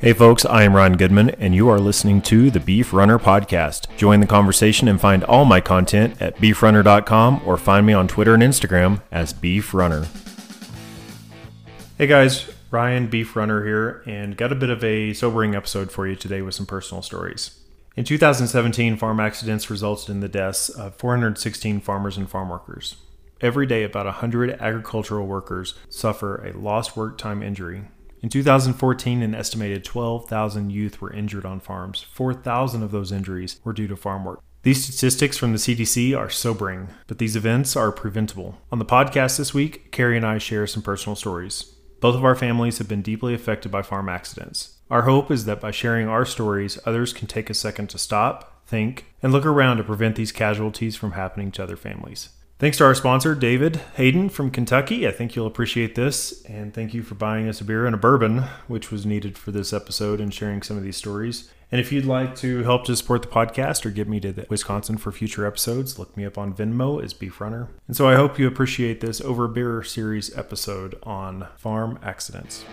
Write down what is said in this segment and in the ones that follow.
Hey folks, I am Ryan Goodman, and you are listening to the Beef Runner Podcast. Join the conversation and find all my content at beefrunner.com or find me on Twitter and Instagram as Beef Runner. Hey guys, Ryan Beef Runner here, and got a bit of a sobering episode for you today with some personal stories. In 2017, farm accidents resulted in the deaths of 416 farmers and farm workers. Every day, about 100 agricultural workers suffer a lost work time injury in 2014, an estimated 12,000 youth were injured on farms. 4,000 of those injuries were due to farm work. These statistics from the CDC are sobering, but these events are preventable. On the podcast this week, Carrie and I share some personal stories. Both of our families have been deeply affected by farm accidents. Our hope is that by sharing our stories, others can take a second to stop, think, and look around to prevent these casualties from happening to other families. Thanks to our sponsor, David Hayden from Kentucky. I think you'll appreciate this. And thank you for buying us a beer and a bourbon, which was needed for this episode and sharing some of these stories. And if you'd like to help to support the podcast or get me to Wisconsin for future episodes, look me up on Venmo as Beef Runner. And so I hope you appreciate this Over Beer series episode on farm accidents.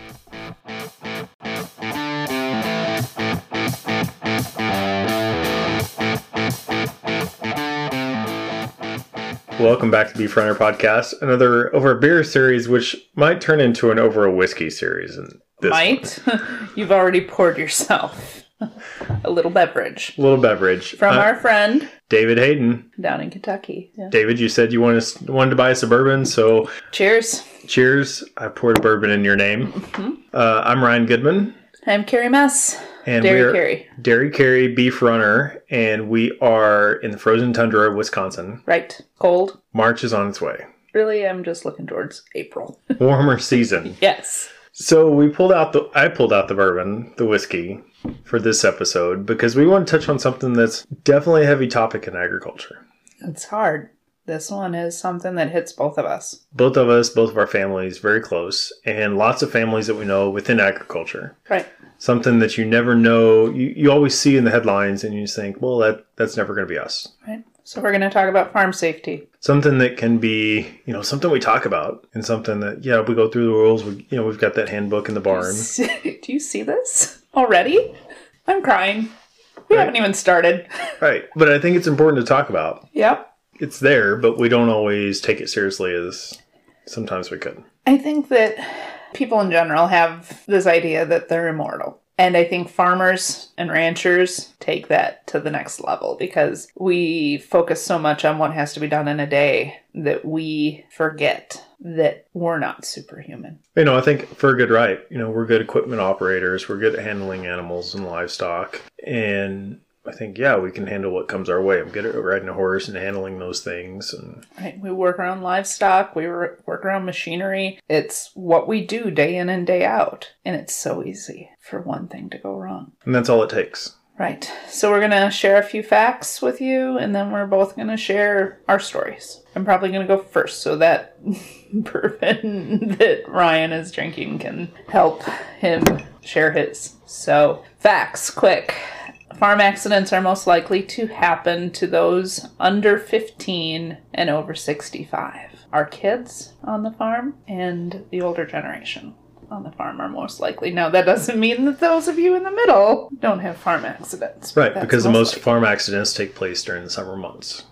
Welcome back to Beef Runner Podcast, another over a beer series, which might turn into an over a whiskey series. And might you've already poured yourself a little beverage, a little beverage from uh, our friend David Hayden down in Kentucky. Yeah. David, you said you wanted to, wanted to buy a suburban, so cheers. Cheers! I poured bourbon in your name. Mm-hmm. Uh, I'm Ryan Goodman. I'm Carrie Mess. And Dairy we're Carrie. Dairy Carrie Beef Runner, and we are in the frozen tundra of Wisconsin. Right. Cold. March is on its way. Really, I'm just looking towards April. Warmer season. yes. So we pulled out the I pulled out the bourbon, the whiskey, for this episode because we want to touch on something that's definitely a heavy topic in agriculture. It's hard. This one is something that hits both of us. Both of us, both of our families, very close, and lots of families that we know within agriculture. Right. Something that you never know, you, you always see in the headlines, and you just think, well, that that's never going to be us. Right. So we're going to talk about farm safety. Something that can be, you know, something we talk about, and something that, yeah, we go through the rules. We, you know, we've got that handbook in the barn. Do you see this already? I'm crying. We right. haven't even started. right. But I think it's important to talk about. Yep it's there, but we don't always take it seriously as sometimes we could. I think that people in general have this idea that they're immortal. And I think farmers and ranchers take that to the next level because we focus so much on what has to be done in a day that we forget that we're not superhuman. You know, I think for a good right, you know, we're good equipment operators, we're good at handling animals and livestock. And I think yeah, we can handle what comes our way. I'm good at riding a horse and handling those things. And right, we work around livestock. We work around machinery. It's what we do day in and day out, and it's so easy for one thing to go wrong. And that's all it takes. Right. So we're gonna share a few facts with you, and then we're both gonna share our stories. I'm probably gonna go first, so that bourbon that Ryan is drinking can help him share his. So facts, quick. Farm accidents are most likely to happen to those under 15 and over 65. Our kids on the farm and the older generation on the farm are most likely. Now, that doesn't mean that those of you in the middle don't have farm accidents. Right, because the most likely. farm accidents take place during the summer months.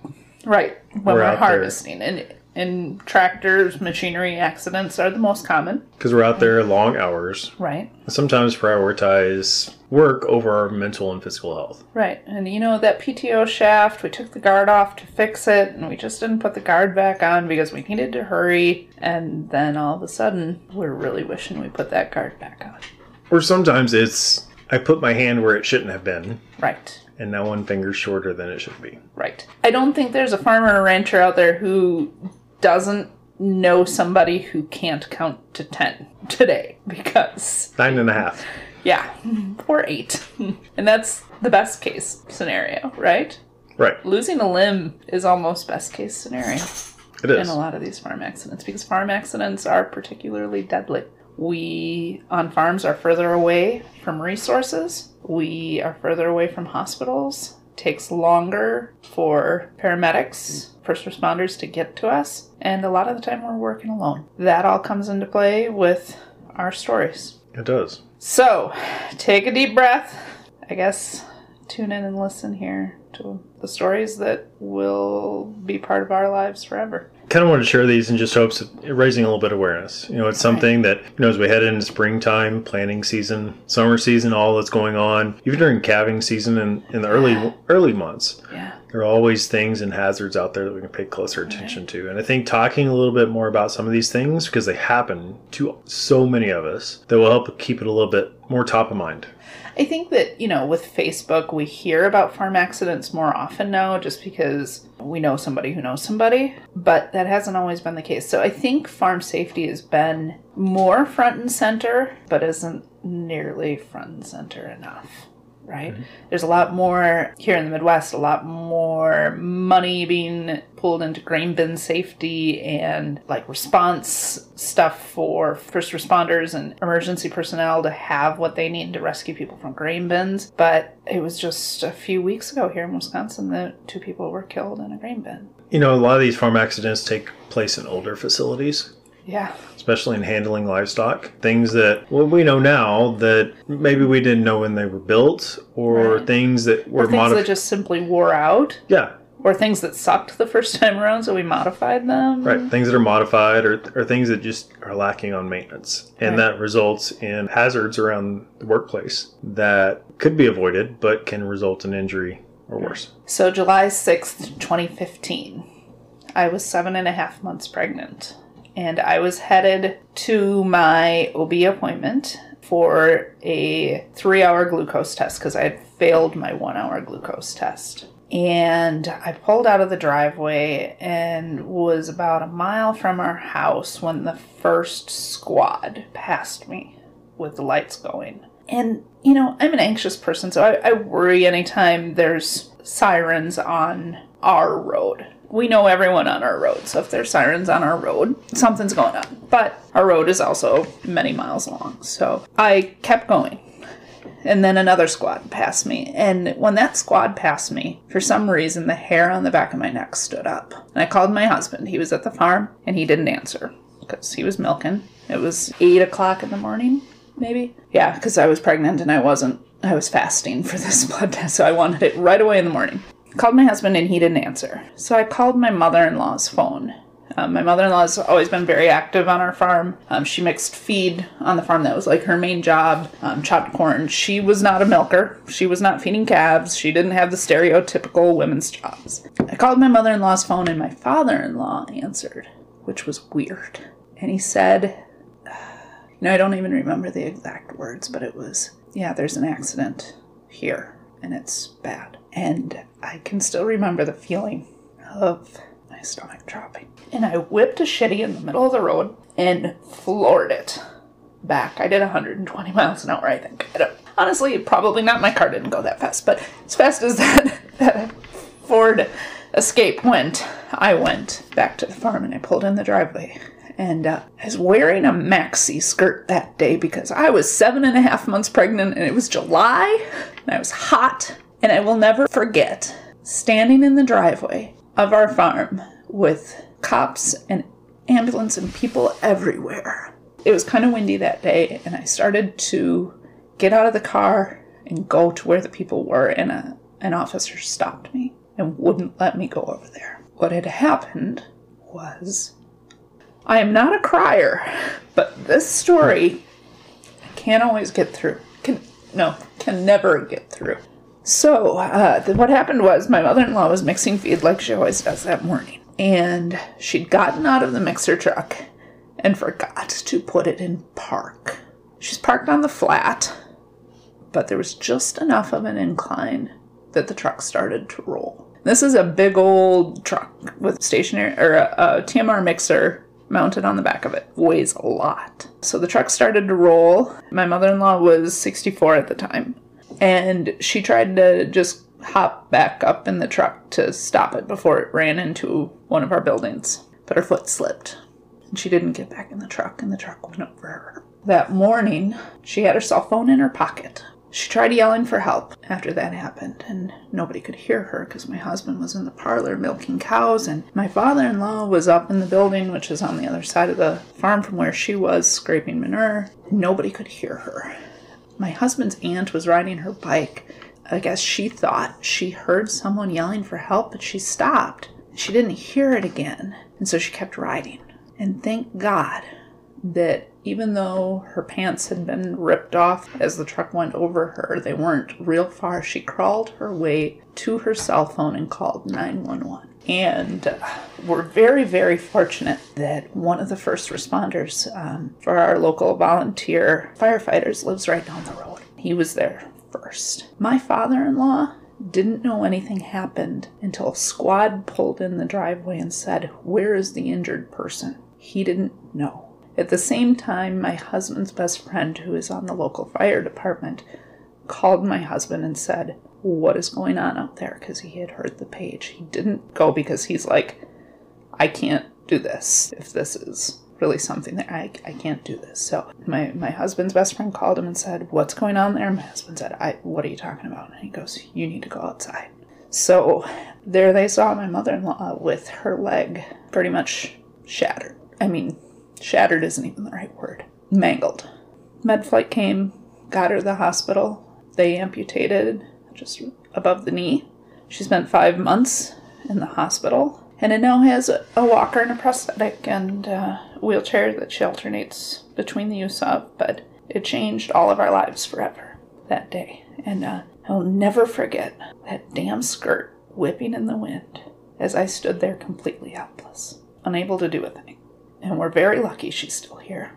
Right, when we're, we're harvesting. There. And and tractors, machinery accidents are the most common. Because we're out there long hours. Right. Sometimes prioritize work over our mental and physical health. Right. And you know, that PTO shaft, we took the guard off to fix it, and we just didn't put the guard back on because we needed to hurry. And then all of a sudden, we're really wishing we put that guard back on. Or sometimes it's, I put my hand where it shouldn't have been. Right and now one finger's shorter than it should be. Right. I don't think there's a farmer or rancher out there who doesn't know somebody who can't count to 10 today because. Nine and a half. Yeah, or eight. And that's the best case scenario, right? Right. Losing a limb is almost best case scenario. It is. In a lot of these farm accidents because farm accidents are particularly deadly. We on farms are further away from resources. We are further away from hospitals takes longer for paramedics, first responders to get to us, and a lot of the time we're working alone. That all comes into play with our stories. It does. So, take a deep breath. I guess tune in and listen here to the stories that will be part of our lives forever. Kind of want to share these in just hopes of raising a little bit of awareness. You know, it's something that, you know, as we head into springtime, planting season, summer season, all that's going on, even during calving season and in the early early months. Yeah. There are always things and hazards out there that we can pay closer attention to. And I think talking a little bit more about some of these things, because they happen to so many of us, that will help keep it a little bit more top of mind. I think that, you know, with Facebook, we hear about farm accidents more often now just because we know somebody who knows somebody, but that hasn't always been the case. So I think farm safety has been more front and center, but isn't nearly front and center enough right? Mm-hmm. There's a lot more here in the Midwest, a lot more money being pulled into grain bin safety and like response stuff for first responders and emergency personnel to have what they need to rescue people from grain bins. But it was just a few weeks ago here in Wisconsin that two people were killed in a grain bin. You know, a lot of these farm accidents take place in older facilities. Yeah. Especially in handling livestock. Things that, well, we know now that maybe we didn't know when they were built, or right. things that were or things that just simply wore out. Yeah. Or things that sucked the first time around, so we modified them. Right. Things that are modified, or, or things that just are lacking on maintenance. And right. that results in hazards around the workplace that could be avoided, but can result in injury or worse. So, July 6th, 2015, I was seven and a half months pregnant and I was headed to my OB appointment for a three hour glucose test because I had failed my one hour glucose test. And I pulled out of the driveway and was about a mile from our house when the first squad passed me with the lights going. And, you know, I'm an anxious person, so I, I worry anytime there's sirens on our road we know everyone on our road. So if there's sirens on our road, something's going on. But our road is also many miles long. So I kept going. And then another squad passed me. And when that squad passed me, for some reason, the hair on the back of my neck stood up. And I called my husband. He was at the farm and he didn't answer because he was milking. It was 8 o'clock in the morning, maybe. Yeah, because I was pregnant and I wasn't I was fasting for this blood test, so I wanted it right away in the morning. Called my husband and he didn't answer. So I called my mother in law's phone. Um, my mother in law has always been very active on our farm. Um, she mixed feed on the farm. That was like her main job. Um, chopped corn. She was not a milker. She was not feeding calves. She didn't have the stereotypical women's jobs. I called my mother in law's phone and my father in law answered, which was weird. And he said, "No, I don't even remember the exact words, but it was, yeah, there's an accident here and it's bad. And I can still remember the feeling of my stomach dropping. And I whipped a shitty in the middle of the road and floored it back. I did 120 miles an hour, I think. I honestly, probably not. My car didn't go that fast, but as fast as that, that Ford Escape went, I went back to the farm and I pulled in the driveway. And uh, I was wearing a maxi skirt that day because I was seven and a half months pregnant and it was July and I was hot and I will never forget standing in the driveway of our farm with cops and ambulance and people everywhere. It was kind of windy that day, and I started to get out of the car and go to where the people were, and a, an officer stopped me and wouldn't let me go over there. What had happened was I am not a crier, but this story I can't always get through. Can no, can never get through. So, uh, what happened was my mother in law was mixing feed like she always does that morning. And she'd gotten out of the mixer truck and forgot to put it in park. She's parked on the flat, but there was just enough of an incline that the truck started to roll. This is a big old truck with stationary or a, a TMR mixer mounted on the back of it. Weighs a lot. So the truck started to roll. My mother in law was 64 at the time and she tried to just hop back up in the truck to stop it before it ran into one of our buildings. But her foot slipped, and she didn't get back in the truck, and the truck went over her. That morning, she had her cell phone in her pocket. She tried yelling for help after that happened, and nobody could hear her because my husband was in the parlor milking cows, and my father in law was up in the building, which is on the other side of the farm from where she was, scraping manure. Nobody could hear her My husband's aunt was riding her bike. I guess she thought she heard someone yelling for help, but she stopped. She didn't hear it again, and so she kept riding. And thank God that even though her pants had been ripped off as the truck went over her, they weren't real far. She crawled her way to her cell phone and called 911. And uh, we're very, very fortunate that one of the first responders um, for our local volunteer firefighters lives right down the road. He was there first. My father in law didn't know anything happened until a squad pulled in the driveway and said, Where is the injured person? He didn't know. At the same time, my husband's best friend, who is on the local fire department, called my husband and said, What is going on out there? Because he had heard the page. He didn't go because he's like, I can't do this if this is really something that I, I can't do this. So my, my husband's best friend called him and said, What's going on there? My husband said, I what are you talking about? And he goes, You need to go outside. So there they saw my mother in law with her leg pretty much shattered. I mean, shattered isn't even the right word. Mangled. Med flight came, got her to the hospital. They amputated just above the knee. She spent five months in the hospital and it now has a, a walker and a prosthetic and a wheelchair that she alternates between the use of. But it changed all of our lives forever that day. And uh, I'll never forget that damn skirt whipping in the wind as I stood there completely helpless, unable to do a thing. And we're very lucky she's still here.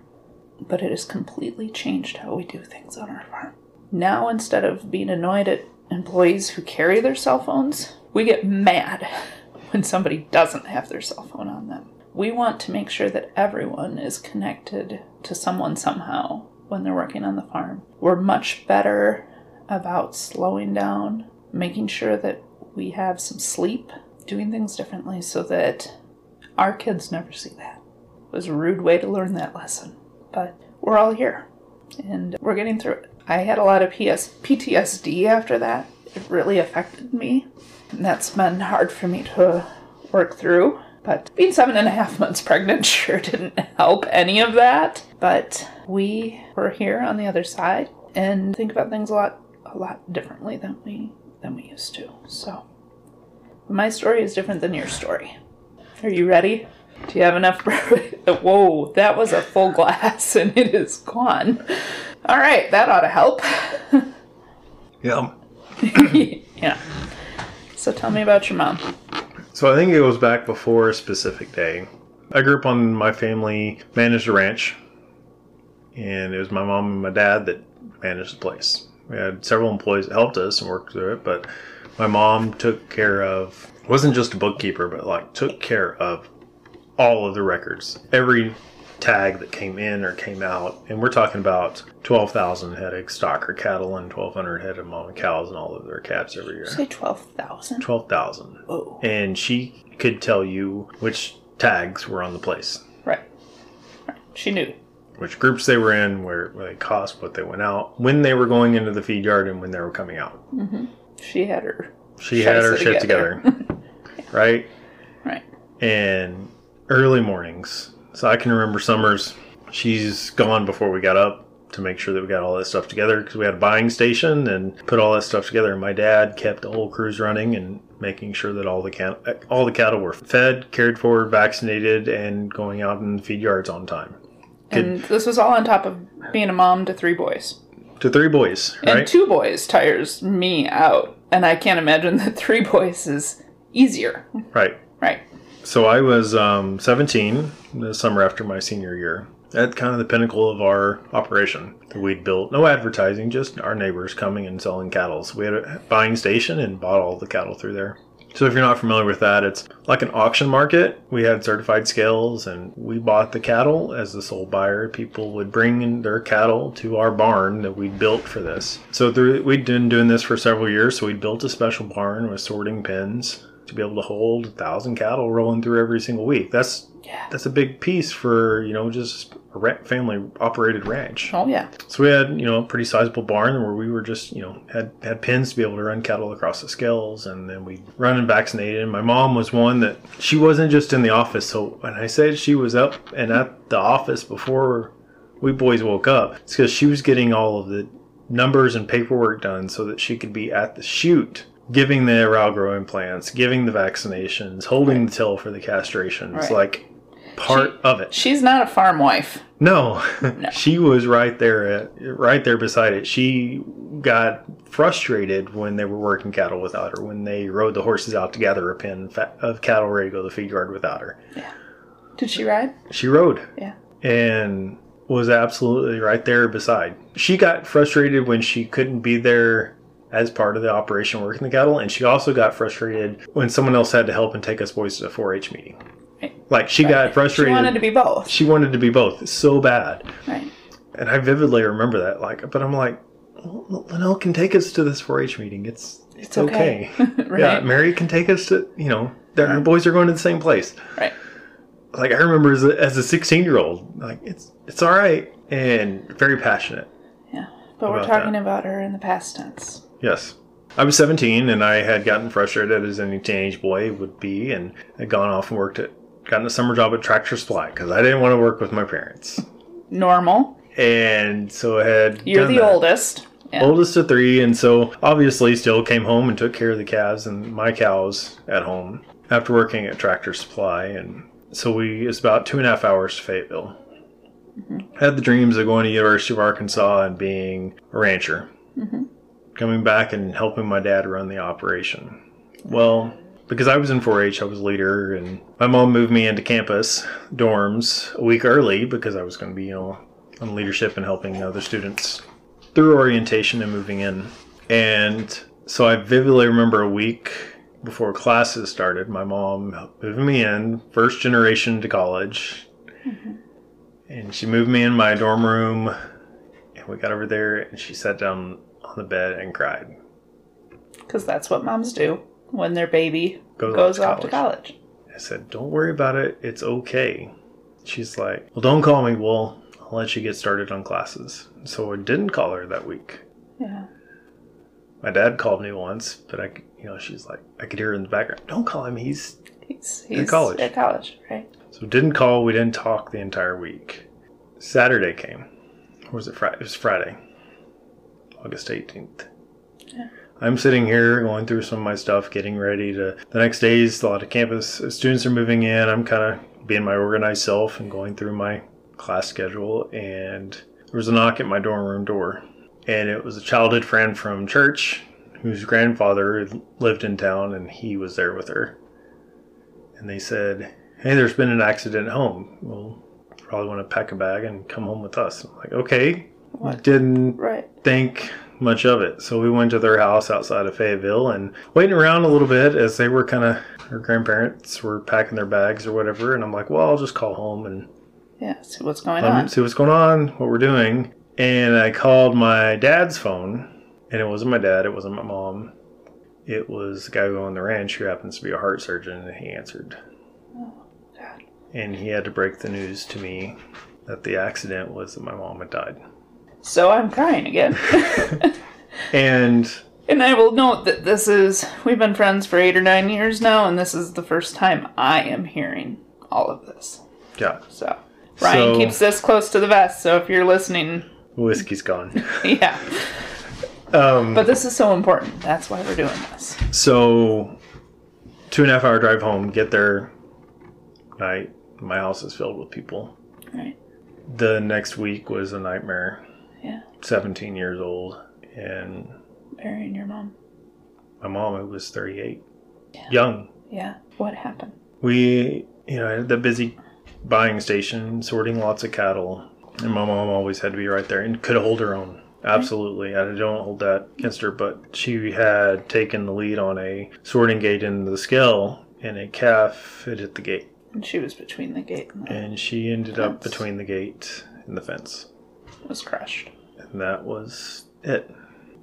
But it has completely changed how we do things on our farm. Now, instead of being annoyed at employees who carry their cell phones, we get mad when somebody doesn't have their cell phone on them. We want to make sure that everyone is connected to someone somehow when they're working on the farm. We're much better about slowing down, making sure that we have some sleep, doing things differently so that our kids never see that. Was a rude way to learn that lesson, but we're all here and we're getting through it. I had a lot of PS- PTSD after that. It really affected me. And that's been hard for me to work through. But being seven and a half months pregnant sure didn't help any of that. But we were here on the other side and think about things a lot a lot differently than we than we used to. So my story is different than your story. Are you ready? Do you have enough? Whoa, that was a full glass and it is gone. All right, that ought to help. Yeah. yeah. So tell me about your mom. So I think it goes back before a specific day. I grew up on my family managed a ranch, and it was my mom and my dad that managed the place. We had several employees that helped us and worked through it, but my mom took care of wasn't just a bookkeeper, but like took care of all of the records, every tag that came in or came out, and we're talking about twelve thousand head of stock or cattle and twelve hundred head of mama cows and all of their calves every year. Say 12,000. Twelve thousand. Whoa. And she could tell you which tags were on the place, Right. Right. She knew. which groups they were in, where, where they cost, what they went out, when they were going into the feed yard, and when they were coming out. Mm-hmm. She had her. She had her shit together, right? Right. And early mornings. So I can remember summers. She's gone before we got up to make sure that we got all that stuff together because we had a buying station and put all that stuff together. And my dad kept the whole cruise running and making sure that all the cat- all the cattle were fed, cared for, vaccinated, and going out in the feed yards on time. And this was all on top of being a mom to three boys. To three boys, And two boys tires me out. And I can't imagine that three boys is easier. right. Right. So I was um, 17 the summer after my senior year. At kind of the pinnacle of our operation that we'd built. No advertising, just our neighbors coming and selling cattle. So we had a buying station and bought all the cattle through there. So if you're not familiar with that, it's like an auction market. We had certified scales and we bought the cattle as the sole buyer. People would bring in their cattle to our barn that we'd built for this. So through, we'd been doing this for several years. So we built a special barn with sorting pens to be able to hold a thousand cattle rolling through every single week. That's Yeah. that's a big piece for you know just a family operated ranch. Oh, yeah. So we had you know a pretty sizable barn where we were just you know had had pins to be able to run cattle across the scales, and then we run and vaccinated. And my mom was one that she wasn't just in the office. So when I said she was up and at the office before we boys woke up, it's because she was getting all of the numbers and paperwork done so that she could be at the chute, giving the Ralgro implants, giving the vaccinations, holding the till for the castrations, Right. like part She- of it. She's not a farm wife. No, she was right there, at, right there beside it. She got frustrated when they were working cattle without her, when they rode the horses out to gather a pen of cattle ready to go to the feed yard without her. Yeah. Did she ride? She rode Yeah. and was absolutely right there beside. She got frustrated when she couldn't be there as part of the operation working the cattle, and she also got frustrated when someone else had to help and take us boys to the 4-H meeting. Right. Like she got frustrated. She wanted to be both. she wanted to be both so bad. Right. And I vividly remember that. Like, but I'm like, well, Linnell can take us to this 4-H meeting. It's it's, It's okay. okay. right. Yeah, Mary can take us to you know. Our boys are going to the same place. Right. Like I remember as a, as a 16 year old, like it's it's all right and very passionate. Yeah. But we're talking that. about her in the past tense. Yes. I was 17 and I had gotten frustrated as any teenage boy would be and had gone off and worked at, gotten a summer job at Tractor Supply because I didn't want to work with my parents. Normal. And so I had. You're the that. oldest. Yeah. Oldest of three, and so obviously still came home and took care of the calves and my cows at home after working at Tractor Supply. And so we, it's about two and a half hours to Fayetteville. Mm-hmm. Had the dreams of going to University of Arkansas and being a rancher. Mm-hmm. Coming back and helping my dad run the operation. Well, because I was in 4-H, I was leader, and my mom moved me into campus dorms a week early because I was going to be, you know, on leadership and helping other students through orientation and moving in. And so I vividly remember a week before classes started, my mom moving me in, first generation to college. Mm-hmm. And she moved me in my dorm room, and we got over there, and she sat down on the bed and cried. Because that's what moms do when their baby Goes goes, off off, to to college. I said, Don't worry about it. It's okay. She's like, Well, don't call me. Well, I'll let you get started on classes. So I didn't call her that week. Yeah. My dad called me once, but I, you know, she's like, I could hear her in the background. Don't call him. He's He's, he's college. At college, right? so didn't call. We didn't talk the entire week. Saturday came. Or was it Friday? It was Friday, August eighteenth. Yeah. I'm sitting here going through some of my stuff, getting ready to. The next days, a lot of campus students are moving in. I'm kind of being my organized self and going through my class schedule. And there was a knock at my dorm room door, and it was a childhood friend from church whose grandfather lived in town, and he was there with her. And they said, "Hey, there's been an accident at home. Well, probably want to pack a bag and come home with us." I'm like, "Okay." What? Didn't Right. think much of it. So we went to their house outside of Fayetteville and waiting around a little bit as they were kind of her grandparents were packing their bags or whatever. And I'm like, well, I'll just call home and Yeah. See what's going on. see what's going on, what we're doing. And I called my dad's phone, and it wasn't my dad, it wasn't my mom. It was the guy who owned the ranch who happens to be a heart surgeon, and he answered. Oh, God. And he had to break the news to me that the accident was that my mom had died. So I'm crying again. And and I will note that this is, we've been friends for eight or nine years now, and this is the first time I am hearing all of this. yeah, So Ryan So- keeps this close to the vest, so if you're listening, whiskey's gone. yeah. Um, But this is so important. That's why we're doing this. So, two and a half hour drive home, get there night. My house is filled with people. Right. The next week was a nightmare. Yeah. 17 years old. And Burying your mom. my mom, who was 38, young. Yeah. What happened? We, you know, the busy buying station, sorting lots of cattle. And my mom always had to be right there and could hold her own. Mm-hmm. Absolutely. I don't hold that against her, but she had taken the lead on a sorting gate in the scale, and a calf had hit the gate. And she was between the gate and the and she ended up between the gate and the fence. Was crushed. And that was it.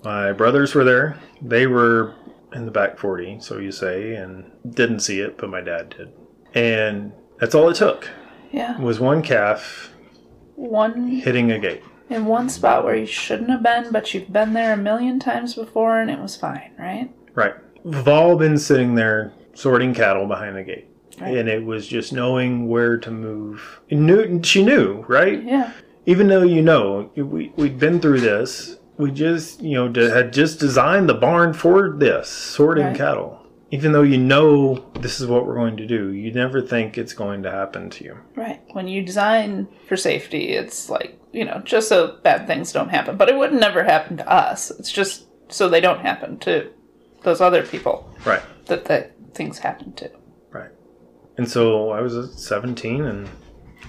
My brothers were there. They were in the back 40, so you say, and didn't see it, but my dad did. And that's all it took Yeah. was one calf One hitting a gate. in one spot where you shouldn't have been, but you've been there a million times before and it was fine, right? Right. We've all been sitting there sorting cattle behind the gate. Right. And it was just knowing where to move. Knew, she knew, right? Yeah. Even though you know we, we'd been through this we just, you know, had just designed the barn for this sorting Right. cattle. Even though you know this is what we're going to do, you never think it's going to happen to you. Right. When you design for safety, it's like, you know, just so bad things don't happen. But it would never happen to us. It's just so they don't happen to those other people Right. that that things happen to. Right. And so I was 17 and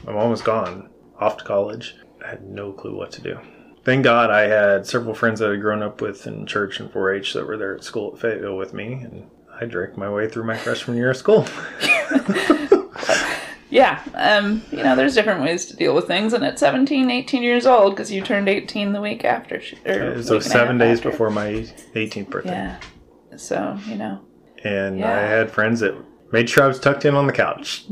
my mom was gone, off to college. I had no clue what to do. Thank God I had several friends that I had grown up with in church and 4 H that were there at school at Fayetteville with me. And I drank my way through my freshman year of school. Yeah, um, you know, there's different ways to deal with things. And at 17, 18 years old, because you turned 18 the week after. Or so seven days after. before my 18th birthday. Yeah. So, you know, And Yeah. I had friends that made sure I was tucked in on the couch.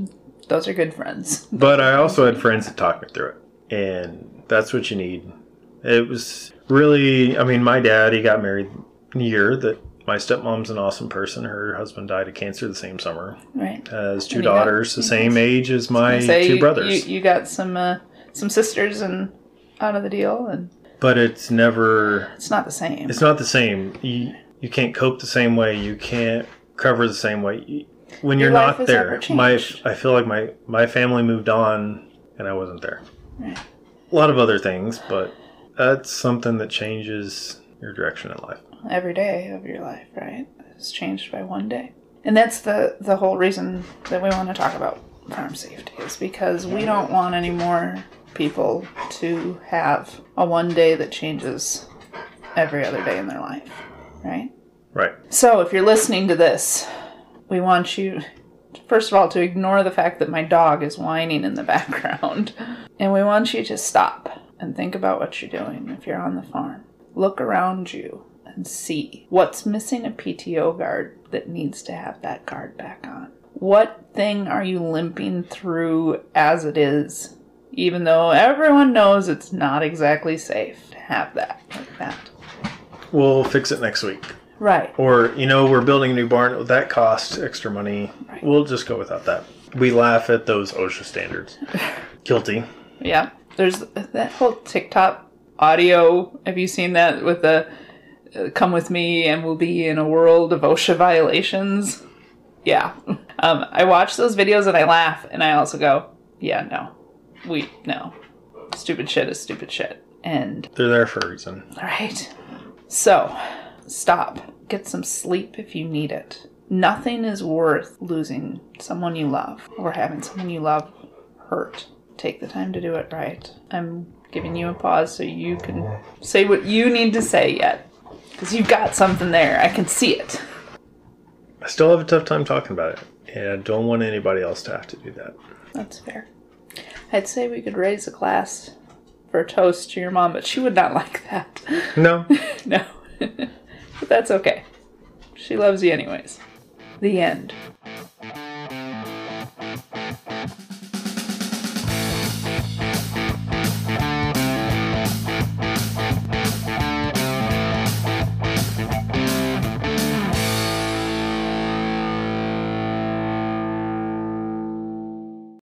those are good friends. But I also had friends that talked me through it. And that's what you need. It was really, I mean, my dad, he got married a year that my stepmom's an awesome person. Her husband died of cancer the same summer. Right. Has two you got- daughters the same age as my Say two you- brothers. You, you got some uh, some sisters and out of the deal, and but it's never, it's not the same. it's not the same. You, you can't cope the same way. You can't cover the same way. When Your you're not there, my. I feel like my my family moved on and I wasn't there. A lot of other things, but that's something that changes your direction in life. every day of your life, right? Is changed by one day. And that's the the whole reason that we want to talk about farm safety is because we don't want any more people to have a one day that changes every other day in their life, right? Right. So if you're listening to this, we want you first of all to ignore the fact that my dog is whining in the background. And we want you to stop and think about what you're doing if you're on the farm. Look around you and see what's missing a PTO guard that needs to have that guard back on. What thing are you limping through as it is, even though everyone knows it's not exactly safe to have that like that? We'll fix it next week. Right. Or, you know, we're building a new barn. That costs extra money. Right. We'll just go without that. We laugh at those OSHA standards. Guilty. Yeah. There's that whole TikTok audio. Have you seen that with the uh, come with me and we'll be in a world of OSHA violations? Yeah. Um, I watch those videos and I laugh and I also go, yeah, no. We, no. Stupid shit is stupid shit. And, They're there for a reason. alright. So, stop. Get some sleep if you need it. Nothing is worth losing someone you love or having someone you love hurt. Take the time to do it right. I'm giving you a pause so you can say what you need to say yet. Because you've got something there. I can see it. I still have a tough time talking about it. And I don't want anybody else to have to do that. That's fair. I'd say we could raise a glass for a toast to your mom, but she would not like that. No. no. but that's okay. She loves you anyways. The end.